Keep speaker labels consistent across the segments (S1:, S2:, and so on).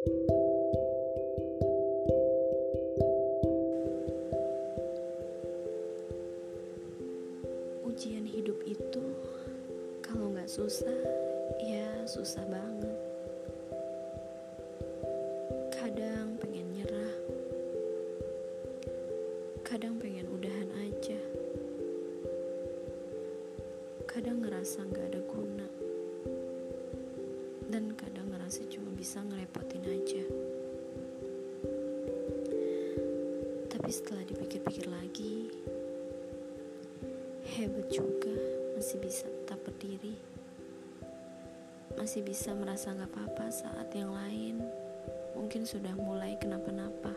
S1: Ujian hidup itu kalau nggak susah, ya susah banget. Kadang pengen nyerah, kadang pengen udahan aja, kadang ngerasa nggak ada guna, dan kadang ngerasa cuma bisa ngerepotin aja. Tapi setelah dipikir-pikir lagi, hebat juga masih bisa tetap berdiri. Masih bisa merasa gak apa-apa saat yang lain. Mungkin sudah mulai kenapa-napa.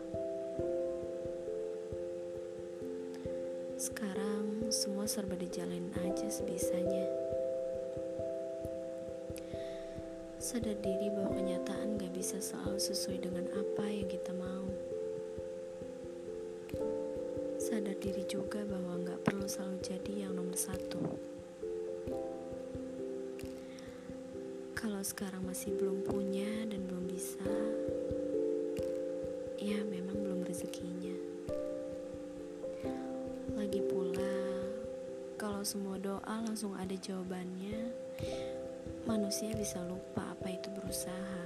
S1: Sekarang semua serba dijalanin aja sebisanya sadar diri bahwa kenyataan gak bisa selalu sesuai dengan apa yang kita mau sadar diri juga bahwa nggak perlu selalu jadi yang nomor satu. Kalau sekarang masih belum punya dan belum bisa, ya memang belum rezekinya. Lagi pula, kalau semua doa langsung ada jawabannya, manusia bisa lupa apa itu berusaha.